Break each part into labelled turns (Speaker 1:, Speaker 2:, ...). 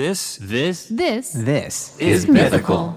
Speaker 1: This, this
Speaker 2: This
Speaker 3: This
Speaker 1: is mythical.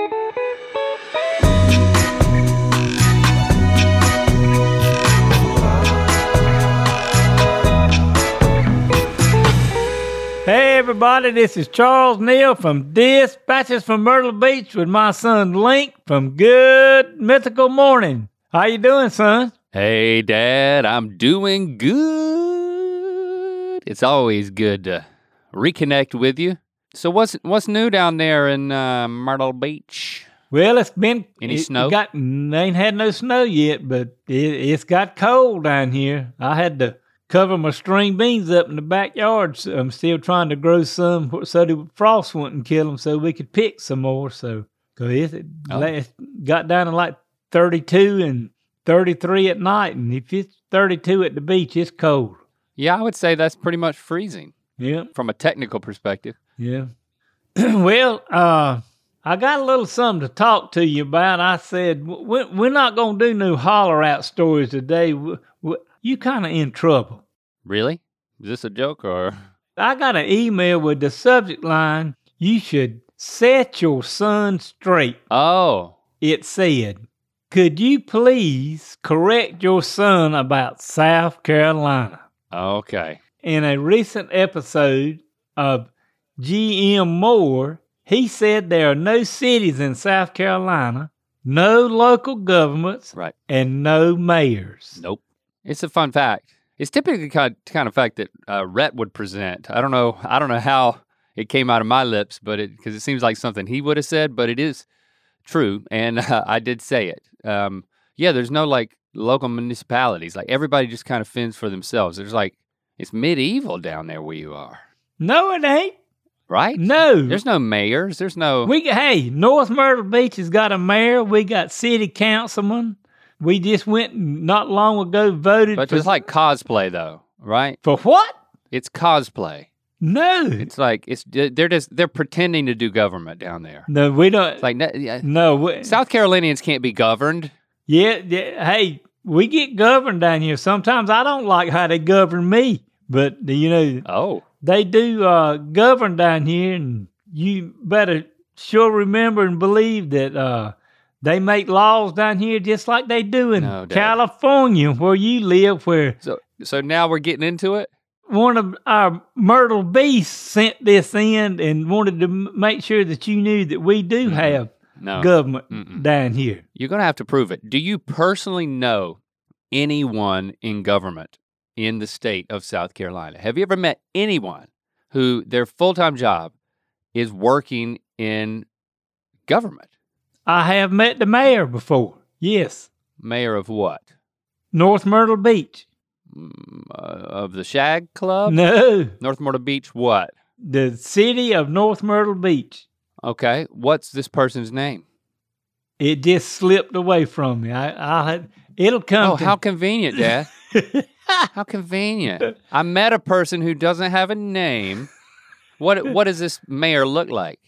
Speaker 4: Hey everybody, this is Charles Neal from Dispatches from Myrtle Beach with my son Link from Good Mythical Morning. How you doing, son?
Speaker 5: Hey, Dad, I'm doing good. It's always good to reconnect with you. So, what's what's new down there in uh, Myrtle Beach?
Speaker 4: Well, it's been
Speaker 5: Any
Speaker 4: it
Speaker 5: snow?
Speaker 4: Got ain't had no snow yet, but it, it's got cold down here. I had to cover my string beans up in the backyard. So I'm still trying to grow some so the frost wouldn't kill them, so we could pick some more. So, it,
Speaker 5: Oh.
Speaker 4: it got down to like 32 and 33 at night, and if it's 32 at the beach, it's cold.
Speaker 5: Yeah, I would say that's pretty much freezing
Speaker 4: Yeah.
Speaker 5: from a technical perspective.
Speaker 4: Yeah. well, uh, I got a little something to talk to you about. I said we're, we're not going to do no holler out stories today. You kind of in trouble.
Speaker 5: Really? Is this a joke or?
Speaker 4: I got an email with the subject line, you should set your son straight.
Speaker 5: Oh,
Speaker 4: It said, could you please correct your son about South Carolina?
Speaker 5: okay.
Speaker 4: in a recent episode of GM Moore, he said there are no cities in South Carolina, no local governments,
Speaker 5: Right.
Speaker 4: and no mayors.
Speaker 5: Nope. It's a fun fact. It's typically kind kind of fact that uh, Rhett would present. I don't know. I don't know how it came out of my lips, but it because it seems like something he would have said, but it is true, and uh, I did say it. Um, yeah, there's no like local municipalities. Like everybody just kind of fends for themselves. There's like it's medieval down there where you are,
Speaker 4: No, it ain't.
Speaker 5: right?
Speaker 4: No.
Speaker 5: There's no mayors. There's no.
Speaker 4: we hey, North Myrtle Beach has got a mayor. We got city councilmen. We just went not long ago voted
Speaker 5: but
Speaker 4: for,
Speaker 5: it's like cosplay though, right?
Speaker 4: for what?
Speaker 5: It's cosplay.
Speaker 4: No.
Speaker 5: It's like it's they're just they're pretending to do government down there.
Speaker 4: no, we don't.
Speaker 5: It's like no,
Speaker 4: no, we,
Speaker 5: South Carolinians can't be governed.
Speaker 4: Yeah, yeah, hey, we get governed down here. Sometimes I don't like how they govern me, but you know
Speaker 5: Oh,
Speaker 4: they do uh, govern down here, and you better sure remember and believe that uh, they make laws down here just like they do in
Speaker 5: No,
Speaker 4: California, where you live. Where
Speaker 5: so so now we're getting into it.
Speaker 4: one of our Myrtle Beasts sent this in and wanted to make sure that you knew that we do have
Speaker 5: No,
Speaker 4: government
Speaker 5: Mm-mm.
Speaker 4: down here.
Speaker 5: you're gonna have to prove it. Do you personally know anyone in government in the state of South Carolina? Have you ever met anyone who their full time job is working in government?
Speaker 4: I have met the mayor before. Yes.
Speaker 5: Mayor of what?
Speaker 4: North Myrtle Beach.
Speaker 5: Mm, Uh, of the Shag Club?
Speaker 4: No,
Speaker 5: North Myrtle Beach. What?
Speaker 4: the city of North Myrtle Beach.
Speaker 5: Okay. What's this person's name?
Speaker 4: It just slipped away from me. I, I it'll come.
Speaker 5: Oh,
Speaker 4: to-
Speaker 5: how convenient, Dad. How convenient. I met a person who doesn't have a name. What what does this mayor look like?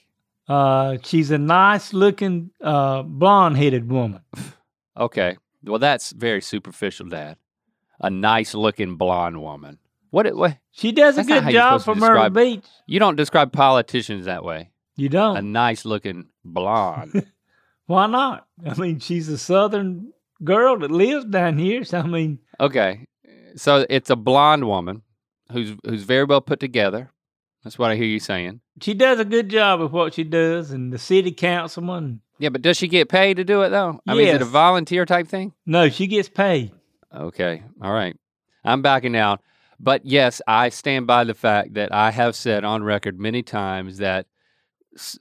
Speaker 4: Uh, she's a nice looking uh, blonde headed woman.
Speaker 5: Okay. Well, that's very superficial, Dad. A nice looking blonde woman. What what
Speaker 4: She does a good job
Speaker 5: to
Speaker 4: Myrtle Beach.
Speaker 5: you don't describe politicians that way.
Speaker 4: You don't.
Speaker 5: A nice looking blonde.
Speaker 4: Why not? I mean, she's a southern girl that lives down here. So I mean,
Speaker 5: okay. So it's a blonde woman who's who's very well put together, That's what I hear you saying.
Speaker 4: She does a good job of what she does, and the city councilman.
Speaker 5: Yeah, but does she get paid to do it though? I mean, is it a volunteer type thing?
Speaker 4: No, she gets paid.
Speaker 5: Okay. All right. I'm backing down. But yes, I stand by the fact that I have said on record many times that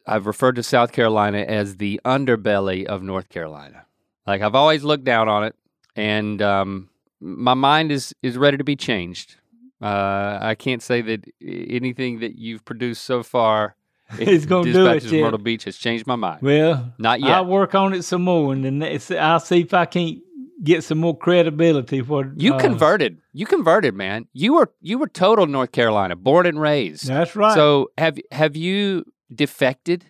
Speaker 5: I've referred to South Carolina as the underbelly of North Carolina. Like I've always looked down on it, and um, my mind is is ready to be changed. Uh, I can't say that anything that you've produced so far
Speaker 4: It's gonna do it,
Speaker 5: Dispatches. Myrtle Beach has changed my mind.
Speaker 4: Well,
Speaker 5: Not yet.
Speaker 4: I'll work on it some more, and then I'll see if I can't get some more credibility for
Speaker 5: You
Speaker 4: uh,
Speaker 5: converted. You converted, man. You were you were total North Carolina, born and raised.
Speaker 4: That's right.
Speaker 5: So have have you defected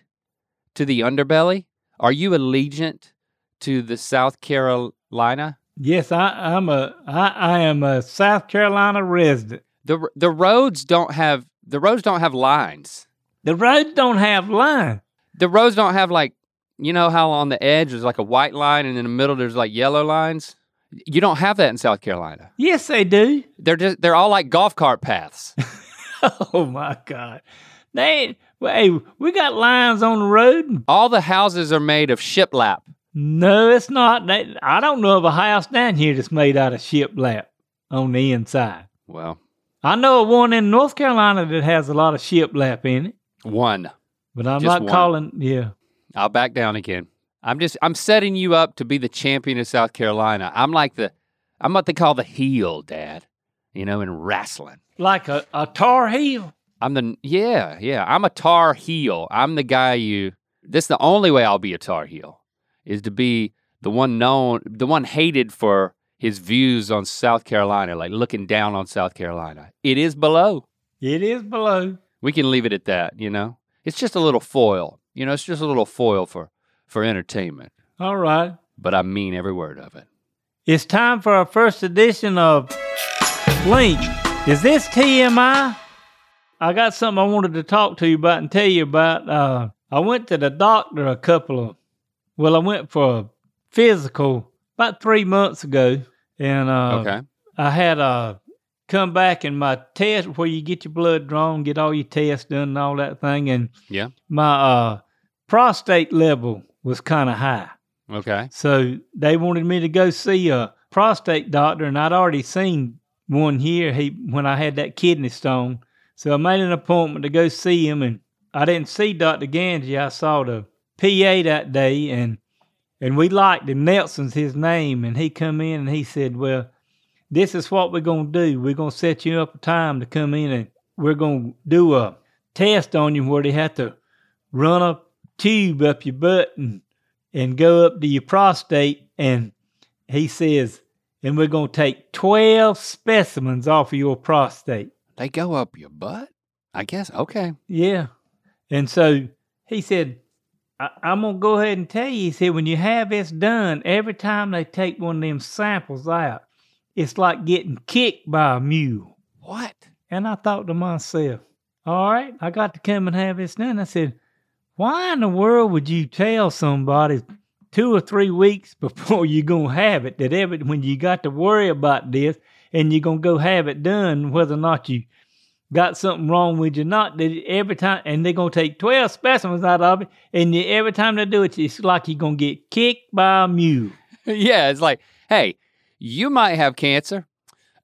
Speaker 5: to the underbelly? Are you allegiant to the South Carolina?
Speaker 4: Yes, I, I'm a I, I am a South Carolina resident.
Speaker 5: The the roads don't have the roads don't have lines.
Speaker 4: The roads don't have line.
Speaker 5: The roads don't have like you know how on the edge there's like a white line and in the middle there's like yellow lines. You don't have that in South Carolina.
Speaker 4: Yes, they do.
Speaker 5: They're just they're all like golf cart paths.
Speaker 4: Oh my God, they. Well, hey, we got lines on the road.
Speaker 5: all the houses are made of shiplap.
Speaker 4: No, it's not. I don't know of a house down here that's made out of shiplap on the inside.
Speaker 5: Well,
Speaker 4: I know of one in North Carolina that has a lot of shiplap in it,
Speaker 5: one.
Speaker 4: but I'm
Speaker 5: Just
Speaker 4: not
Speaker 5: one.
Speaker 4: calling. Yeah,
Speaker 5: I'll back down again. I'm just I'm setting you up to be the champion of South Carolina. I'm like the I'm what they call the heel, Dad. You know, in wrestling.
Speaker 4: like a, a Tar Heel.
Speaker 5: I'm the yeah, yeah. I'm a tar heel. I'm the guy you this is the only way I'll be a tar heel is to be the one known the one hated for his views on South Carolina, like looking down on South Carolina. It is below.
Speaker 4: It is below.
Speaker 5: We can leave it at that, you know? It's just a little foil. You know, it's just a little foil for for entertainment.
Speaker 4: All right.
Speaker 5: But I mean every word of it.
Speaker 4: It's time for our first edition of Link. Is this TMI? I got something I wanted to talk to you about and tell you about. Uh, I went to the doctor a couple of, well, I went for a physical about three months ago, and uh,
Speaker 5: okay.
Speaker 4: I had uh, come back and my test where you get your blood drawn, get all your tests done and all that thing, and
Speaker 5: Yeah.
Speaker 4: my uh, prostate level was kind of high.
Speaker 5: Okay.
Speaker 4: So they wanted me to go see a prostate doctor, and I'd already seen one here. He when I had that kidney stone, so I made an appointment to go see him, and I didn't see Doctor Ganji. I saw the PA that day, and and we liked him. Nelson's his name, and he come in and he said, "Well, this is what we're gonna do. We're gonna set you up a time to come in, and we're gonna do a test on you where they have to run a tube up your butt and and go up to your prostate and he says and we're going to take 12 specimens off of your prostate
Speaker 5: They go up your butt? I guess. Okay.
Speaker 4: yeah and so he said I- i'm going to go ahead and tell you he said when you have this done every time they take one of them samples out it's like getting kicked by a mule
Speaker 5: What?
Speaker 4: and i thought to myself all right i got to come and have this done i said why in the world would you tell somebody two or three weeks before you're going to have it that every when you got to worry about this and you're going to go have it done whether or not you got something wrong with you not that every time and they're to take 12 specimens out of it and every time they do it it's like you're to get kicked by a mule
Speaker 5: yeah, it's like, hey, you might have cancer.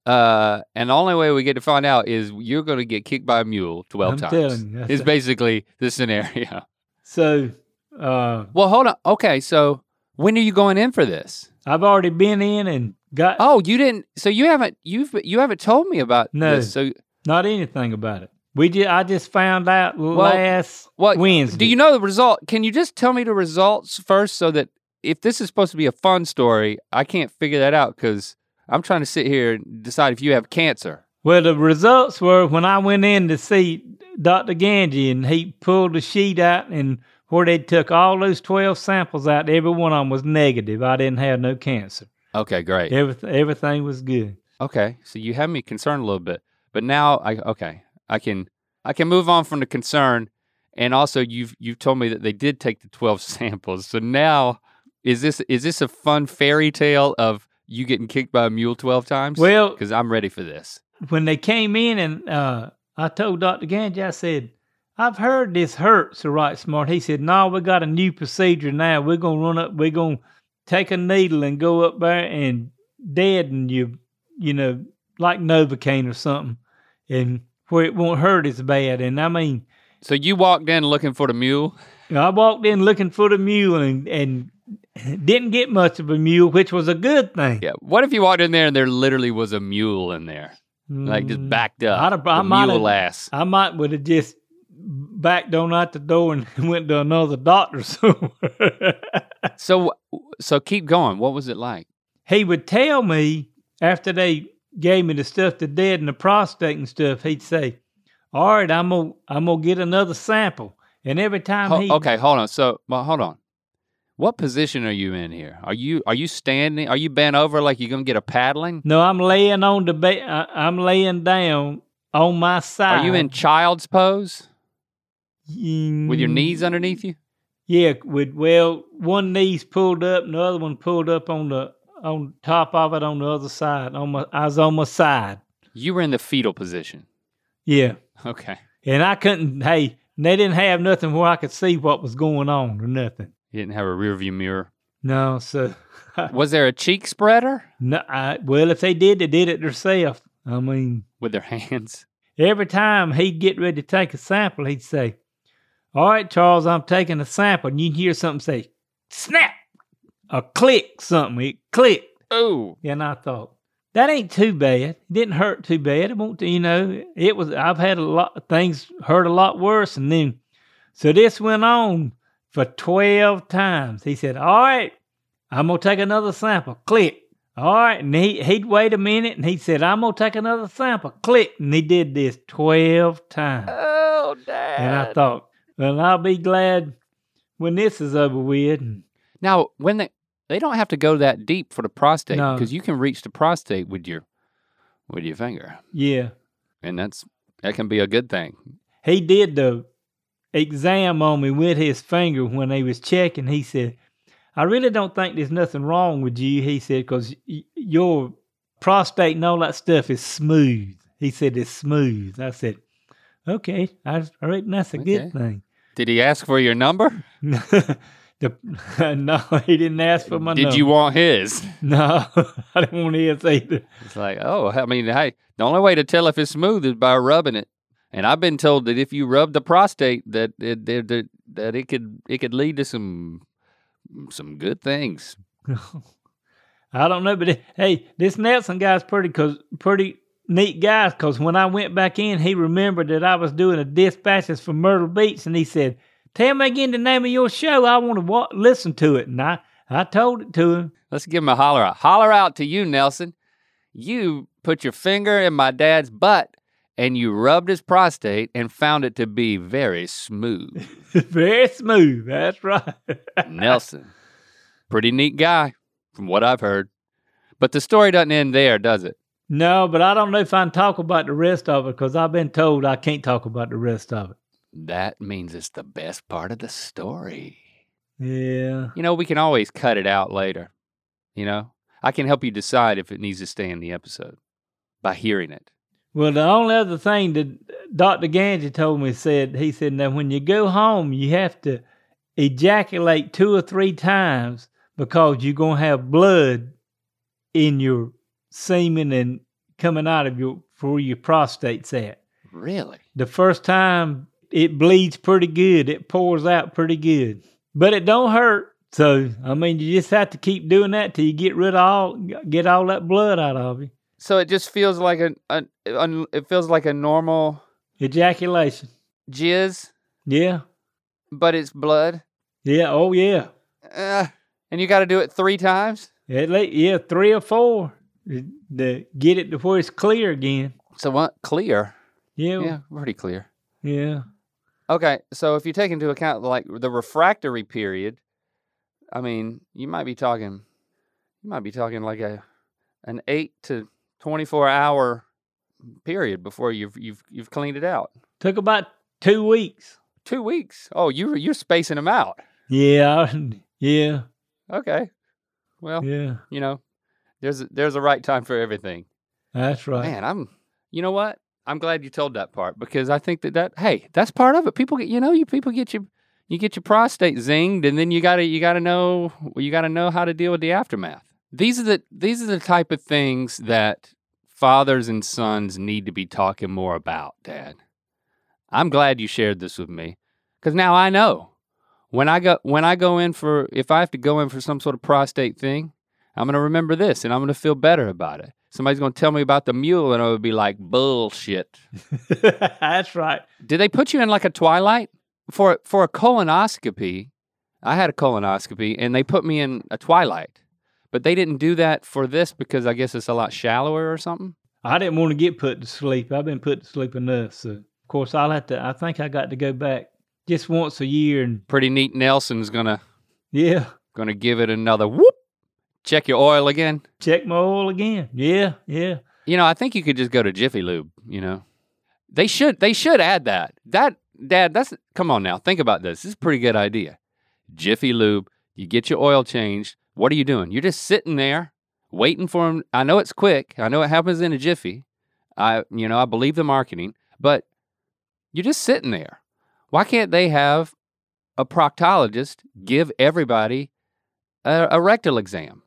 Speaker 5: Uh, and the only way we get to find out is you're to get kicked by a mule 12
Speaker 4: I'm
Speaker 5: times.
Speaker 4: you, a-
Speaker 5: basically the scenario.
Speaker 4: so uh,
Speaker 5: Well, hold on. Okay, so when are you going in for this?
Speaker 4: i've already been in and got
Speaker 5: Oh, you didn't. So you haven't. You've you haven't told me about
Speaker 4: No.
Speaker 5: this. So
Speaker 4: not anything about it we just i just found out last
Speaker 5: what
Speaker 4: wednesday
Speaker 5: do you know the result? Can you just tell me the results first, so that if this is supposed to be a fun story, I can't figure that out because I'm trying to sit here and decide if you have cancer.
Speaker 4: Well, the results were when I went in to see Dr. Ganji and he pulled the sheet out and where they took all those 12 samples out, every one of them was negative. I didn't have no cancer.
Speaker 5: Okay, great.
Speaker 4: Everything, everything was good.
Speaker 5: Okay, so you have me concerned a little bit, but now I okay, I can I can move on from the concern, and also you've you've told me that they did take the twelve samples. So now is this is this a fun fairy tale of you getting kicked by a mule twelve times?
Speaker 4: Well,
Speaker 5: because I'm ready for this.
Speaker 4: when they came in and uh, I told Dr. Ganji, I said, I've heard this hurts all right smart. He said, No, we got a new procedure now. We're gonna run up, we're gonna take a needle and go up there and deaden you, you know, like Novocaine or something, and where it won't hurt as bad. And I mean,
Speaker 5: So you walked in looking for the mule.
Speaker 4: I walked in looking for the mule and, and didn't get much of a mule, which was a good thing.
Speaker 5: Yeah. What if you walked in there and there literally was a mule in there, like just
Speaker 4: Mm,
Speaker 5: backed up?
Speaker 4: I'd have- I
Speaker 5: mule ass.
Speaker 4: I might would have just backed on out the door and went to another doctor somewhere.
Speaker 5: So so keep going. What was it like?
Speaker 4: he would tell me after they gave me the stuff to and the prostate and stuff, he'd say, All right, I'm gonna I'm gonna get another sample. And every time
Speaker 5: Ho-
Speaker 4: he
Speaker 5: okay, hold on. So well, hold on. What position are you in here? Are you are you standing? Are you bent over like you're gonna get a paddling?
Speaker 4: No, I'm laying on the bed I'm laying down on my side.
Speaker 5: Are you in child's pose
Speaker 4: Mm,
Speaker 5: with your knees underneath you?
Speaker 4: Yeah, with well, one knee's pulled up and the other one pulled up on the on top of it on the other side. On my I was on my side.
Speaker 5: You were in the fetal position.
Speaker 4: Yeah.
Speaker 5: Okay.
Speaker 4: And I couldn't hey, they didn't have nothing where I could see what was going on or nothing.
Speaker 5: You didn't have a rear view mirror.
Speaker 4: No, so
Speaker 5: Was there a cheek spreader
Speaker 4: no, I, well, if they did, they did it themselves. I mean,
Speaker 5: with their hands?
Speaker 4: every time he'd get ready to take a sample, he'd say, "All right, Charles, I'm taking a sample," and you'd hear something say, "Snap," or click something. It clicked.
Speaker 5: Oh,
Speaker 4: And I thought, that ain't too bad. It didn't hurt too bad. It won't, you know, it was, I've had a lot, of things hurt a lot worse. And then, so this went on for 12 times. He said, all right, I'm going to take another sample. Click. All right. And he, he'd wait a minute and he said, I'm going to take another sample. Click. And he did this 12 times.
Speaker 5: oh, dad.
Speaker 4: And I thought, well, I'll be glad when this is over with.
Speaker 5: Now when they they don't have to go that deep for the prostate
Speaker 4: No.
Speaker 5: because you can reach the prostate with your with your finger,
Speaker 4: yeah.
Speaker 5: and that's that can be a good thing.
Speaker 4: he did the exam on me with his finger when he was checking. He said, I really don't think there's nothing wrong with you. He said, because y- your prostate and all that stuff is smooth. He said, it's smooth. I said, okay, I, I reckon that's a good thing.
Speaker 5: Did he ask for your number?
Speaker 4: the, no, he didn't ask for my
Speaker 5: Did
Speaker 4: number.
Speaker 5: you want his?
Speaker 4: No, I didn't want his either.
Speaker 5: It's like, oh, I mean, hey, the only way to tell if it's smooth is by rubbing it. And I've been told that if you rub the prostate, that it that, that, that it could it could lead to some some good things.
Speaker 4: I don't know, but hey, this Nelson guy's pretty cause pretty neat guy. Cause when I went back in, he remembered that I was doing a dispatches for Myrtle Beach, and he said, "Tell me again the name of your show. I want to wa- listen to it." And I I told it to him.
Speaker 5: Let's give him a holler out. Holler out to you, Nelson. You put your finger in my dad's butt and you rubbed his prostate and found it to be very smooth.
Speaker 4: Very smooth. That's right.
Speaker 5: Nelson. Pretty neat guy, from what I've heard. But the story doesn't end there, does it?
Speaker 4: no, but I don't know if I can talk about the rest of it because I've been told I can't talk about the rest of it.
Speaker 5: That means it's the best part of the story.
Speaker 4: Yeah.
Speaker 5: You know, we can always cut it out later. You know, I can help you decide if it needs to stay in the episode by hearing it.
Speaker 4: Well, the only other thing that uh, Dr. Ganji told me said, he said, now when you go home, you have to ejaculate two or three times because you're going to have blood in your semen and coming out of your, where your prostate's at.
Speaker 5: Really?
Speaker 4: The first time it bleeds pretty good, it pours out pretty good, but it don't hurt. So, I mean, you just have to keep doing that till you get rid of all, get all that blood out of you.
Speaker 5: So it just feels like a, a, a it feels like a normal
Speaker 4: Ejaculation.
Speaker 5: jizz,
Speaker 4: Yeah.
Speaker 5: but it's blood.
Speaker 4: Yeah. Oh, yeah.
Speaker 5: Uh, and you got to do it three times.
Speaker 4: At least, yeah, three or four to get it to where it's clear again.
Speaker 5: So what? Clear?
Speaker 4: Yeah,
Speaker 5: Yeah,
Speaker 4: yeah,
Speaker 5: pretty clear.
Speaker 4: yeah.
Speaker 5: Okay, so if you take into account like the refractory period, I mean, you might be talking, you might be talking like a, an eight to twenty four hour period before you've you've you've cleaned it out.
Speaker 4: Took about two weeks.
Speaker 5: Two weeks. Oh, you you're spacing them out.
Speaker 4: Yeah, yeah,
Speaker 5: Okay. Well,
Speaker 4: yeah.
Speaker 5: you know, there's there's a right time for everything.
Speaker 4: That's right.
Speaker 5: Man, I'm. You know what? I'm glad you told that part because I think that that hey, that's part of it. People get you know you people get you you get your prostate zinged and then you gotta you gotta know you gotta know how to deal with the aftermath. These are the these are the type of things that fathers and sons need to be talking more about, Dad. I'm glad you shared this with me because now I know when I go when I go in for if I have to go in for some sort of prostate thing, I'm gonna remember this and I'm gonna feel better about it. Somebody's gonna tell me about the mule and I would be like bullshit.
Speaker 4: That's right.
Speaker 5: Did they put you in like a twilight for for a colonoscopy? I had a colonoscopy and they put me in a twilight, but they didn't do that for this because I guess it's a lot shallower or something.
Speaker 4: I didn't want to get put to sleep. I've been put to sleep enough. So, of course, I'll have to. I think I got to go back just once a year, and
Speaker 5: Pretty neat. Nelson's gonna
Speaker 4: yeah,
Speaker 5: gonna give it another whoop. Check your oil again.
Speaker 4: check my oil again. Yeah, yeah.
Speaker 5: You know, I think you could just go to Jiffy Lube. You know, they should they should add that. That Dad, that's come on now. Think about this. This is a pretty good idea. Jiffy Lube. You get your oil changed. What are you doing? You're just sitting there waiting for them. I know it's quick. I know it happens in a jiffy. I you know I believe the marketing, but you're just sitting there. Why can't they have a proctologist give everybody a, a rectal exam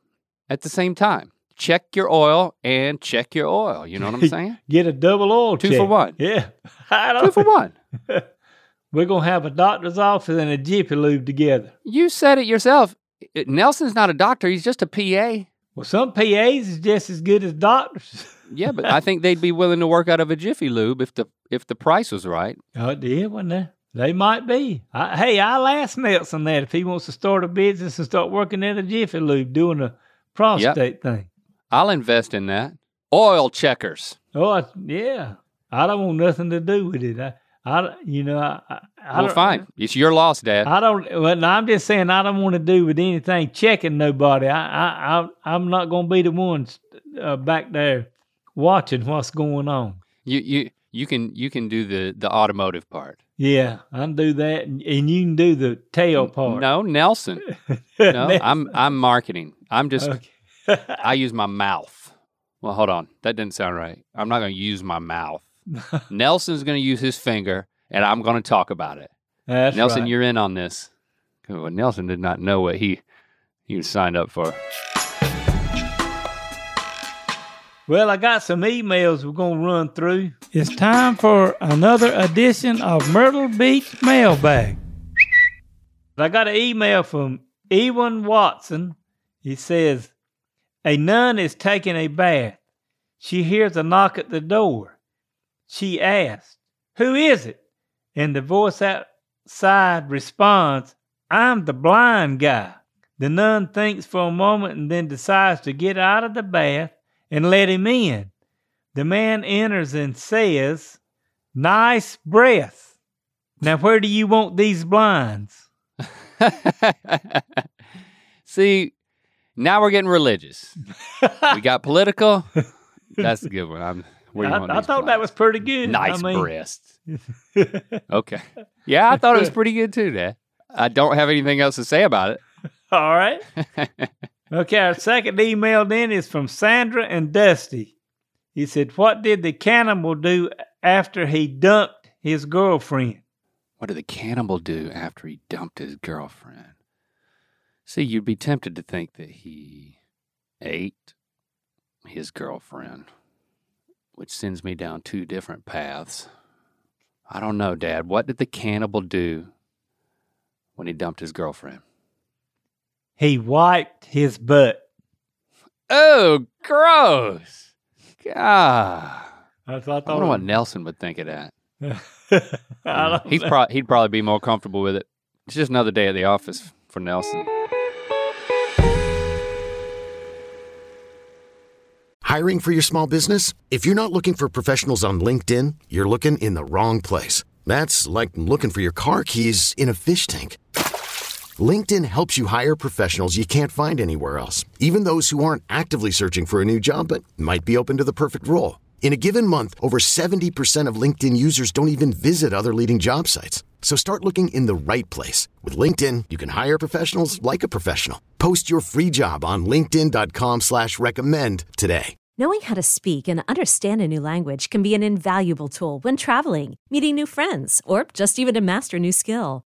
Speaker 5: at the same time? Check your oil and check your oil. You know what I'm saying?
Speaker 4: Get a double oil
Speaker 5: Two
Speaker 4: check.
Speaker 5: for one.
Speaker 4: Yeah,
Speaker 5: Two for one.
Speaker 4: We're gonna have a doctor's office and a Jiffy Lube together.
Speaker 5: You said it yourself. Nelson's not a doctor. He's just a PA.
Speaker 4: Well, some PAs is just as good as doctors.
Speaker 5: Yeah, but I think they'd be willing to work out of a Jiffy Lube if the if the price was right.
Speaker 4: Oh, it did, wasn't it? They might be. I, hey, I'll ask Nelson that if he wants to start a business and start working at a Jiffy Lube doing a prostate thing.
Speaker 5: I'll invest in that. Oil checkers.
Speaker 4: Oh, I, yeah. I don't want nothing to do with it. I, I you know, I, I, I
Speaker 5: Well, fine. It's your loss, Dad.
Speaker 4: I don't. Well, no, I'm just saying I don't want to do with anything checking nobody. I, I, I I'm not going to be the one uh, back there watching what's going on.
Speaker 5: You you you can you can do the the automotive part.
Speaker 4: Yeah, I can do that, and, you can do the tail part.
Speaker 5: No, Nelson. No, I'm I'm marketing. I'm just
Speaker 4: Okay.
Speaker 5: I use my mouth. Well, hold on. That didn't sound right. I'm not going to use my mouth. Nelson's going to use his finger, and I'm going to talk about it.
Speaker 4: That's
Speaker 5: Nelson,
Speaker 4: right.
Speaker 5: you're in on this. Well, Nelson did not know what he he signed up for.
Speaker 4: Well, I got some emails we're going to run through. It's time for another edition of Myrtle Beach Mailbag. I got an email from Ewan Watson. He says, A nun is taking a bath. She hears a knock at the door. She asks, Who is it? And the voice outside responds, I'm the blind guy. The nun thinks for a moment and then decides to get out of the bath and let him in. The man enters and says, Nice breath. Now, where do you want these blinds?
Speaker 5: See, now we're getting religious. we got political. That's a good one. I'm, where you
Speaker 4: I, I thought that was pretty good.
Speaker 5: nice
Speaker 4: I mean,
Speaker 5: breasts. Okay. Yeah, I thought it was pretty good too, Dad. I don't have anything else to say about it.
Speaker 4: All right. Okay, our second email then is from Sandra and Dusty. He said, What did the cannibal do after he dumped his girlfriend?
Speaker 5: what did the cannibal do after he dumped his girlfriend? See, you'd be tempted to think that he ate his girlfriend, which sends me down two different paths. I don't know, Dad. What did the cannibal do when he dumped his girlfriend?
Speaker 4: He wiped his butt.
Speaker 5: Oh, gross. God.
Speaker 4: I thought,
Speaker 5: I wonder what Nelson would think of that.
Speaker 4: I don't
Speaker 5: He's
Speaker 4: know.
Speaker 5: pro- he'd probably be more comfortable with it. It's just another day at the office for Nelson.
Speaker 1: Hiring for your small business? If you're not looking for professionals on LinkedIn, you're looking in the wrong place. That's like looking for your car keys in a fish tank. LinkedIn helps you hire professionals you can't find anywhere else, even those who aren't actively searching for a new job but might be open to the perfect role. In a given month, over 70% of LinkedIn users don't even visit other leading job sites. So start looking in the right place. With LinkedIn, you can hire professionals like a professional. Post your free job on linkedin.com slash recommend today.
Speaker 2: Knowing how to speak and understand a new language can be an invaluable tool when traveling, meeting new friends, or just even to master a new skill.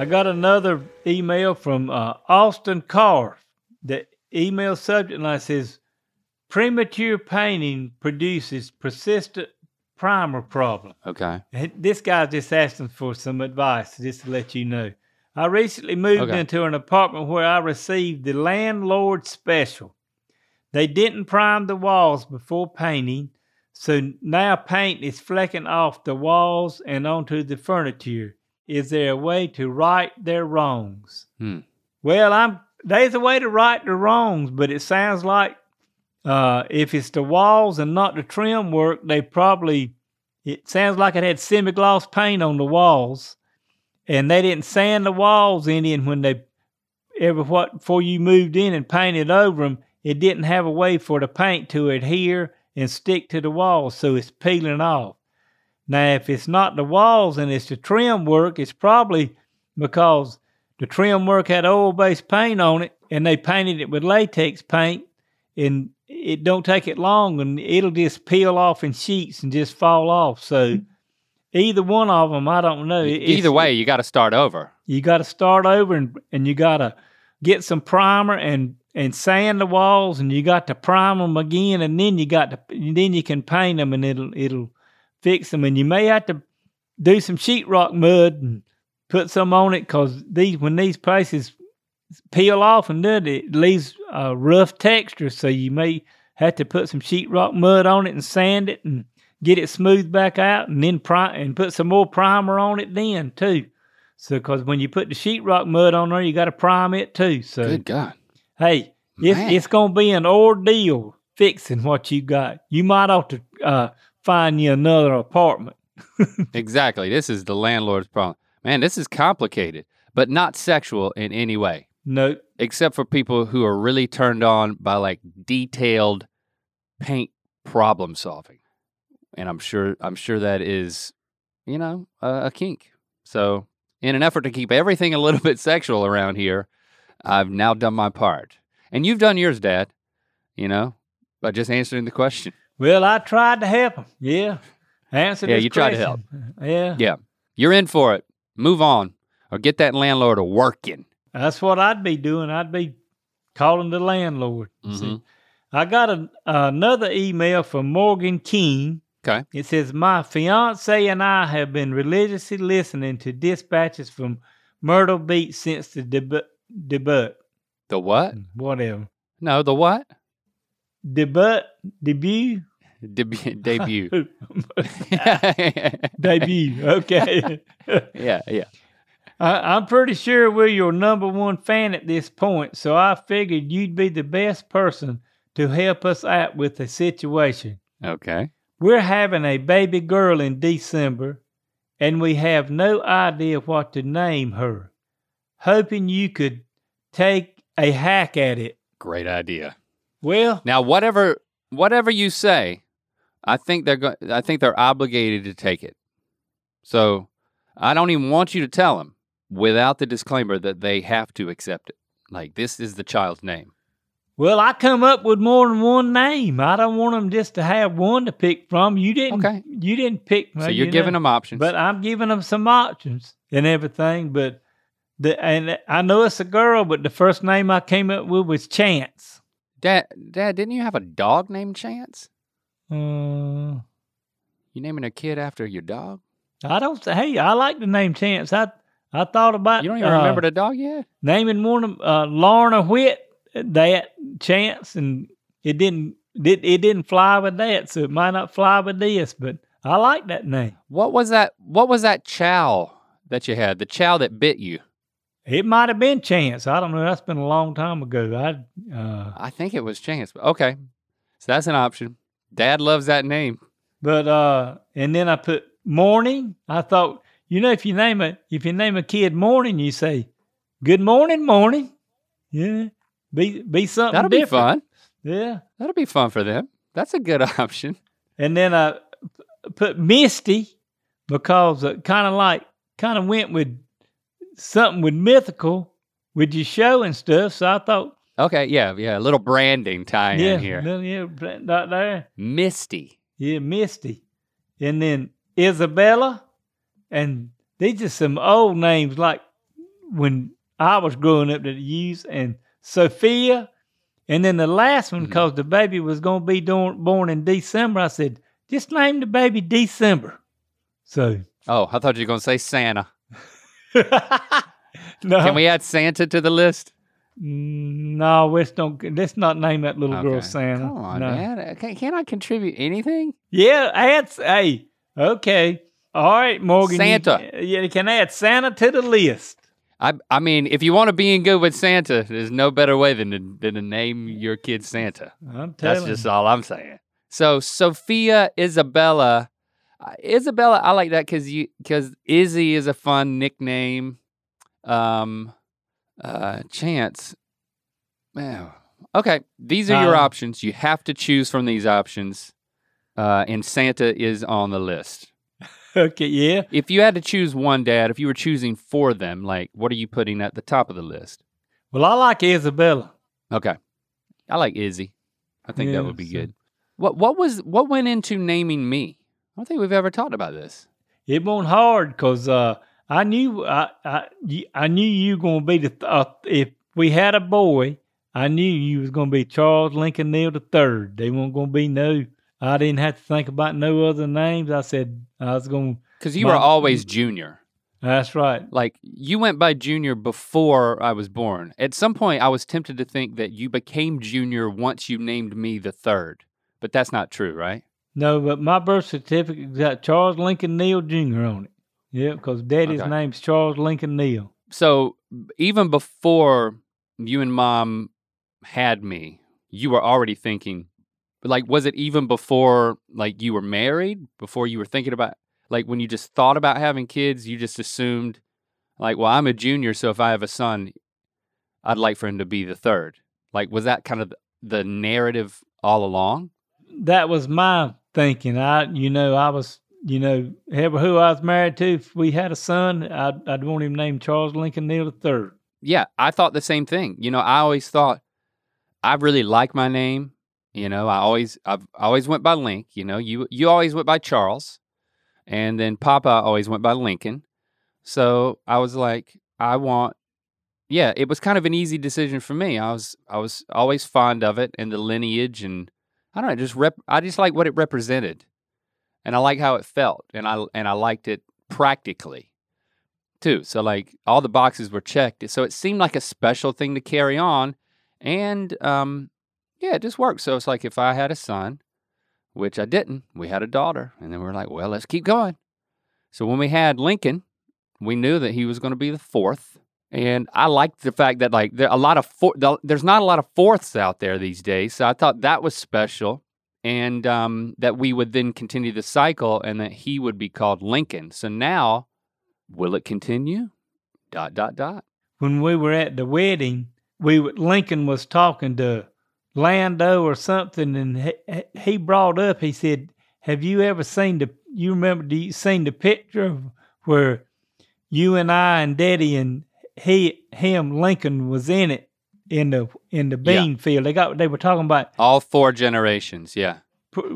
Speaker 4: I got another email from uh, Austin Carr. The email subject line says, "Premature painting produces persistent primer problem."
Speaker 5: Okay.
Speaker 4: And This guy's just asking for some advice, just to let you know. I recently moved
Speaker 5: Okay.
Speaker 4: into an apartment where I received the landlord special. They didn't prime the walls before painting, so now paint is flecking off the walls and onto the furniture. Is there a way to right their wrongs?
Speaker 5: Hmm.
Speaker 4: Well, I'm there's a way to right the wrongs, but it sounds like uh, if it's the walls and not the trim work, they probably it sounds like it had semi-gloss paint on the walls, and they didn't sand the walls any. And when they ever what before you moved in and painted over them, it didn't have a way for the paint to adhere and stick to the walls, so it's peeling off. Now, if it's not the walls and it's the trim work, it's probably because the trim work had oil-based paint on it, and they painted it with latex paint, and it don't take it long, and it'll just peel off in sheets and just fall off. So, either one of them, I don't know. It's-
Speaker 5: Either way, you got to start over.
Speaker 4: you got to start over and, and you got to get some primer and and sand the walls and you got to prime them again and then you got to then you can paint them and it'll it'll fix them and you may have to do some sheetrock mud and put some on it because these when these places peel off and do it, leaves a rough texture so you may have to put some sheetrock mud on it and sand it and get it smoothed back out and then prime and put some more primer on it then too so, because when you put the sheetrock mud on there, you got to prime it too. So,
Speaker 5: Good God.
Speaker 4: hey, it's,
Speaker 5: Man.
Speaker 4: it's going to be an ordeal fixing what you got. You might ought to uh, find you another apartment.
Speaker 5: Exactly. This is the landlord's problem. Man, this is complicated, but not sexual in any way,
Speaker 4: No,
Speaker 5: except for people who are really turned on by like detailed paint problem solving. And I'm sure I'm sure that is, you know, a, a kink. So, in an effort to keep everything a little bit sexual around here, I've now done my part. And you've done yours, Dad, you know, by just answering the question.
Speaker 4: Well, I tried to help him. Yeah, answer.
Speaker 5: Yeah, you tried to help.
Speaker 4: Yeah,
Speaker 5: Yeah. You're in for it. Move on or get that landlord a working.
Speaker 4: that's what I'd be doing. I'd be calling the landlord. See,
Speaker 5: Mhm.
Speaker 4: I got a, another email from Morgan King.
Speaker 5: Okay.
Speaker 4: It says, My fiance and I have been religiously listening to dispatches from Myrtle Beach since the debut. debut
Speaker 5: The what?
Speaker 4: whatever.
Speaker 5: No, the what?
Speaker 4: Debut? Debut?
Speaker 5: Deb- debut.
Speaker 4: Debut. Okay.
Speaker 5: yeah, yeah.
Speaker 4: I, I'm pretty sure we're your number one fan at this point, so I figured you'd be the best person to help us out with the situation.
Speaker 5: Okay.
Speaker 4: We're having a baby girl in December, and we have no idea what to name her. Hoping you could take a hack at it.
Speaker 5: Great idea.
Speaker 4: Well,
Speaker 5: Now, whatever whatever you say, I think they're go- I think they're obligated to take it. So, I don't even want you to tell them without the disclaimer that they have to accept it. Like this is the child's name.
Speaker 4: well, I come up with more than one name. I don't want them just to have one to pick from. You didn't.
Speaker 5: Okay.
Speaker 4: You didn't pick.
Speaker 5: So you're giving them options.
Speaker 4: But I'm giving them some options and everything. But the and I know it's a girl, but the first name I came up with was Chance.
Speaker 5: Dad, Dad, didn't you have a dog named Chance?
Speaker 4: Uh,
Speaker 5: You naming a kid after your dog?
Speaker 4: I don't say. Hey, I like the name Chance. I I thought about.
Speaker 5: You don't even
Speaker 4: uh,
Speaker 5: remember the dog yet?
Speaker 4: naming one of uh, Lorna Whit that Chance, and it didn't it, it didn't fly with that, so it might not fly with this. But I like that name.
Speaker 5: What was that? What was that chow that you had? The chow that bit you?
Speaker 4: It might have been Chance. I don't know. That's been a long time ago. I uh,
Speaker 5: I think it was Chance. Okay, so that's an option. Dad loves that name.
Speaker 4: but uh, and then I put morning. I thought, you know, if you name a if you name a kid morning, you say, "Good morning, morning." Yeah, be be something.
Speaker 5: That'll be fun.
Speaker 4: Yeah.
Speaker 5: That'll be fun for them. That's a good option.
Speaker 4: And then I put Misty because it kind of like kind of went with something with mythical with your show and stuff. So I thought,
Speaker 5: Okay, yeah, yeah. A little branding tie
Speaker 4: yeah,
Speaker 5: in here.
Speaker 4: yeah, right there,
Speaker 5: Misty.
Speaker 4: yeah, Misty, and then Isabella, and these are some old names like when I was growing up that used, and Sophia, and then the last one
Speaker 5: mm-hmm.
Speaker 4: because the baby was gonna be born born in December. I said, just name the baby December. So
Speaker 5: Oh, I thought you were going to say Santa.
Speaker 4: no,
Speaker 5: Can we add Santa to the list?
Speaker 4: No, let's don't. Let's not name that little girl
Speaker 5: Okay.
Speaker 4: Santa.
Speaker 5: Come on,
Speaker 4: no.
Speaker 5: Dad. Can, can I contribute anything?
Speaker 4: Yeah, add. Hey, okay, all right, Morgan. you-
Speaker 5: Santa.
Speaker 4: yeah, you can add Santa to the list.
Speaker 5: I I mean, if you want to be in good with Santa, there's no better way than to, than to name your kid Santa.
Speaker 4: I'm
Speaker 5: That's just all I'm saying. So Sophia Isabella, uh, Isabella, I like that because you because Izzy is a fun nickname. Um, uh, Chance, man. Okay, these are your
Speaker 4: Uh,
Speaker 5: options. You have to choose from these options, uh, and Santa is on the list.
Speaker 4: okay, yeah.
Speaker 5: If you had to choose one, Dad, if you were choosing for them, like what are you putting at the top of the list?
Speaker 4: Well, I like Isabella.
Speaker 5: Okay. I like Izzy. I think
Speaker 4: Yeah,
Speaker 5: that would be
Speaker 4: so-
Speaker 5: good. What what was what went into naming me? I don't think we've ever talked about this.
Speaker 4: It wasn't hard because uh, I knew I, I I knew you were gonna be the th- uh, if we had a boy, I knew you was gonna be Charles Lincoln Neal the third. They weren't gonna be no. I didn't have to think about no other names. I said I was gonna.
Speaker 5: Because you
Speaker 4: My-
Speaker 5: were always junior.
Speaker 4: That's right.
Speaker 5: Like you went by junior before I was born. At some point I was tempted to think that you became junior once you named me the third. But that's not true, right?
Speaker 4: No, but my birth certificate got Charles Lincoln Neal Jr. on it. Yeah, because Daddy's
Speaker 5: Okay.
Speaker 4: name's Charles Lincoln Neal.
Speaker 5: So even before you and mom had me, you were already thinking like was it even before like you were married, before you were thinking about like when you just thought about having kids, you just assumed like, well, I'm a junior, so if I have a son, I'd like for him to be the third. Like was that kind of the narrative all along?
Speaker 4: That was my thinking. I, you know, I was, you know, ever who I was married to, if we had a son, I'd, I'd want him named Charles Lincoln Neal third.
Speaker 5: Yeah, I thought the same thing. You know, I always thought I really like my name. You know, I always I've always went by Link. You know, you you always went by Charles, and then Papa always went by Lincoln. So I was like, I want. Yeah, it was kind of an easy decision for me. I was I was always fond of it and the lineage, and I don't know, just rep. I just like what it represented, and I like how it felt, and I and I liked it practically too. So like all the boxes were checked. So it seemed like a special thing to carry on. And um yeah, it just worked. So it's like if I had a son, which I didn't, we had a daughter. And then we are like, well, let's keep going. So when we had Lincoln, we knew that he was going to be the fourth. And I liked the fact that like there a lot of four, there's not a lot of fourths out there these days. So I thought that was special. And um, that we would then continue the cycle and that he would be called Lincoln. So now Will it continue? Dot dot dot.
Speaker 4: When we were at the wedding, we Lincoln was talking to Lando or something, and he, he brought up. He said, "Have you ever seen the? You remember? Do you seen the picture of where you and I and Daddy and he him Lincoln was in it in the in the
Speaker 5: Yeah.
Speaker 4: bean field? They got they were talking about
Speaker 5: All four generations. Yeah.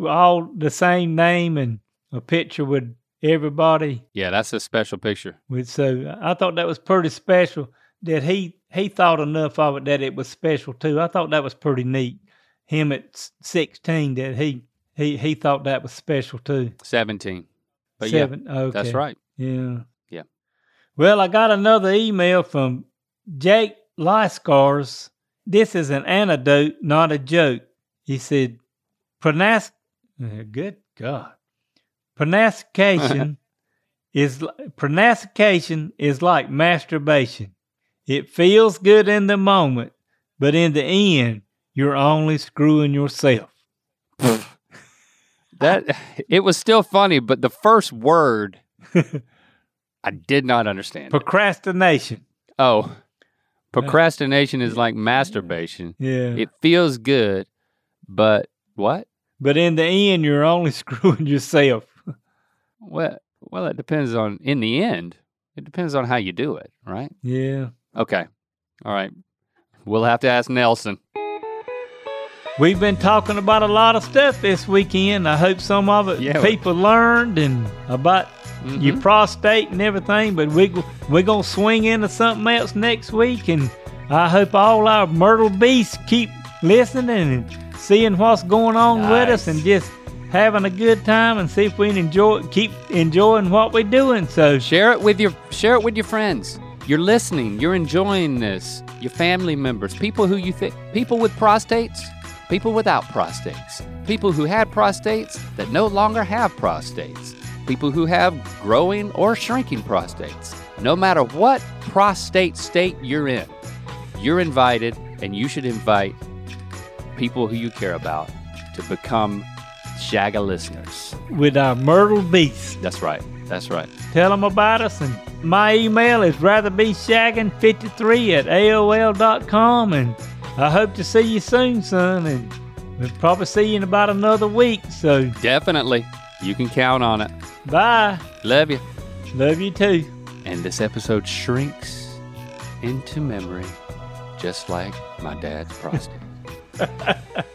Speaker 4: all the same name and a picture with everybody.
Speaker 5: Yeah, that's a special picture.
Speaker 4: With so I thought that was pretty special that he he thought enough of it that it was special too. I thought that was pretty neat. Him at sixteen that he he he thought that was special too.
Speaker 5: 17. But
Speaker 4: Seven.
Speaker 5: yeah,
Speaker 4: okay.
Speaker 5: that's right.
Speaker 4: Yeah.
Speaker 5: Yeah.
Speaker 4: Well, I got another email from Jake Lyscars. This is an anecdote, not a joke. He said, uh, good God, pronunciation is pronunciation is like masturbation. It feels good in the moment, but in the end, you're only screwing yourself.
Speaker 5: That it was still funny, but the first word I did not understand.
Speaker 4: Procrastination.
Speaker 5: oh, procrastination is like masturbation.
Speaker 4: Yeah.
Speaker 5: It feels good, but what?
Speaker 4: but in the end, you're only screwing yourself.
Speaker 5: Well, well, it depends on. In the end, it depends on how you do it, right?
Speaker 4: Yeah.
Speaker 5: Okay, all right. We'll have to ask Nelson.
Speaker 4: We've been talking about a lot of stuff this weekend. I hope some of it
Speaker 5: Yeah,
Speaker 4: people learned and about your
Speaker 5: Mhm.
Speaker 4: prostate and everything. But we we're gonna swing into something else next week, and I hope all our Myrtle beasts keep listening and seeing what's going on with us, and just having a good time and see if we can enjoy keep enjoying what we're doing. So
Speaker 5: Share it with your share it with your friends. You're listening. You're enjoying this. Your family members, people who you think, people with prostates, people without prostates, people who had prostates that no longer have prostates, people who have growing or shrinking prostates. No matter what prostate state you're in, you're invited, and you should invite people who you care about to become Shaga listeners.
Speaker 4: with our Myrtle Beast.
Speaker 5: That's right. That's right.
Speaker 4: Tell them about us. And my email is ratherbeshagging53 at AOL.com. And I hope to see you soon, son. And we'll probably see you in about another week. So
Speaker 5: Definitely. You can count on it.
Speaker 4: bye.
Speaker 5: Love you.
Speaker 4: Love you too.
Speaker 5: And this episode shrinks into memory, just like my dad's prostate.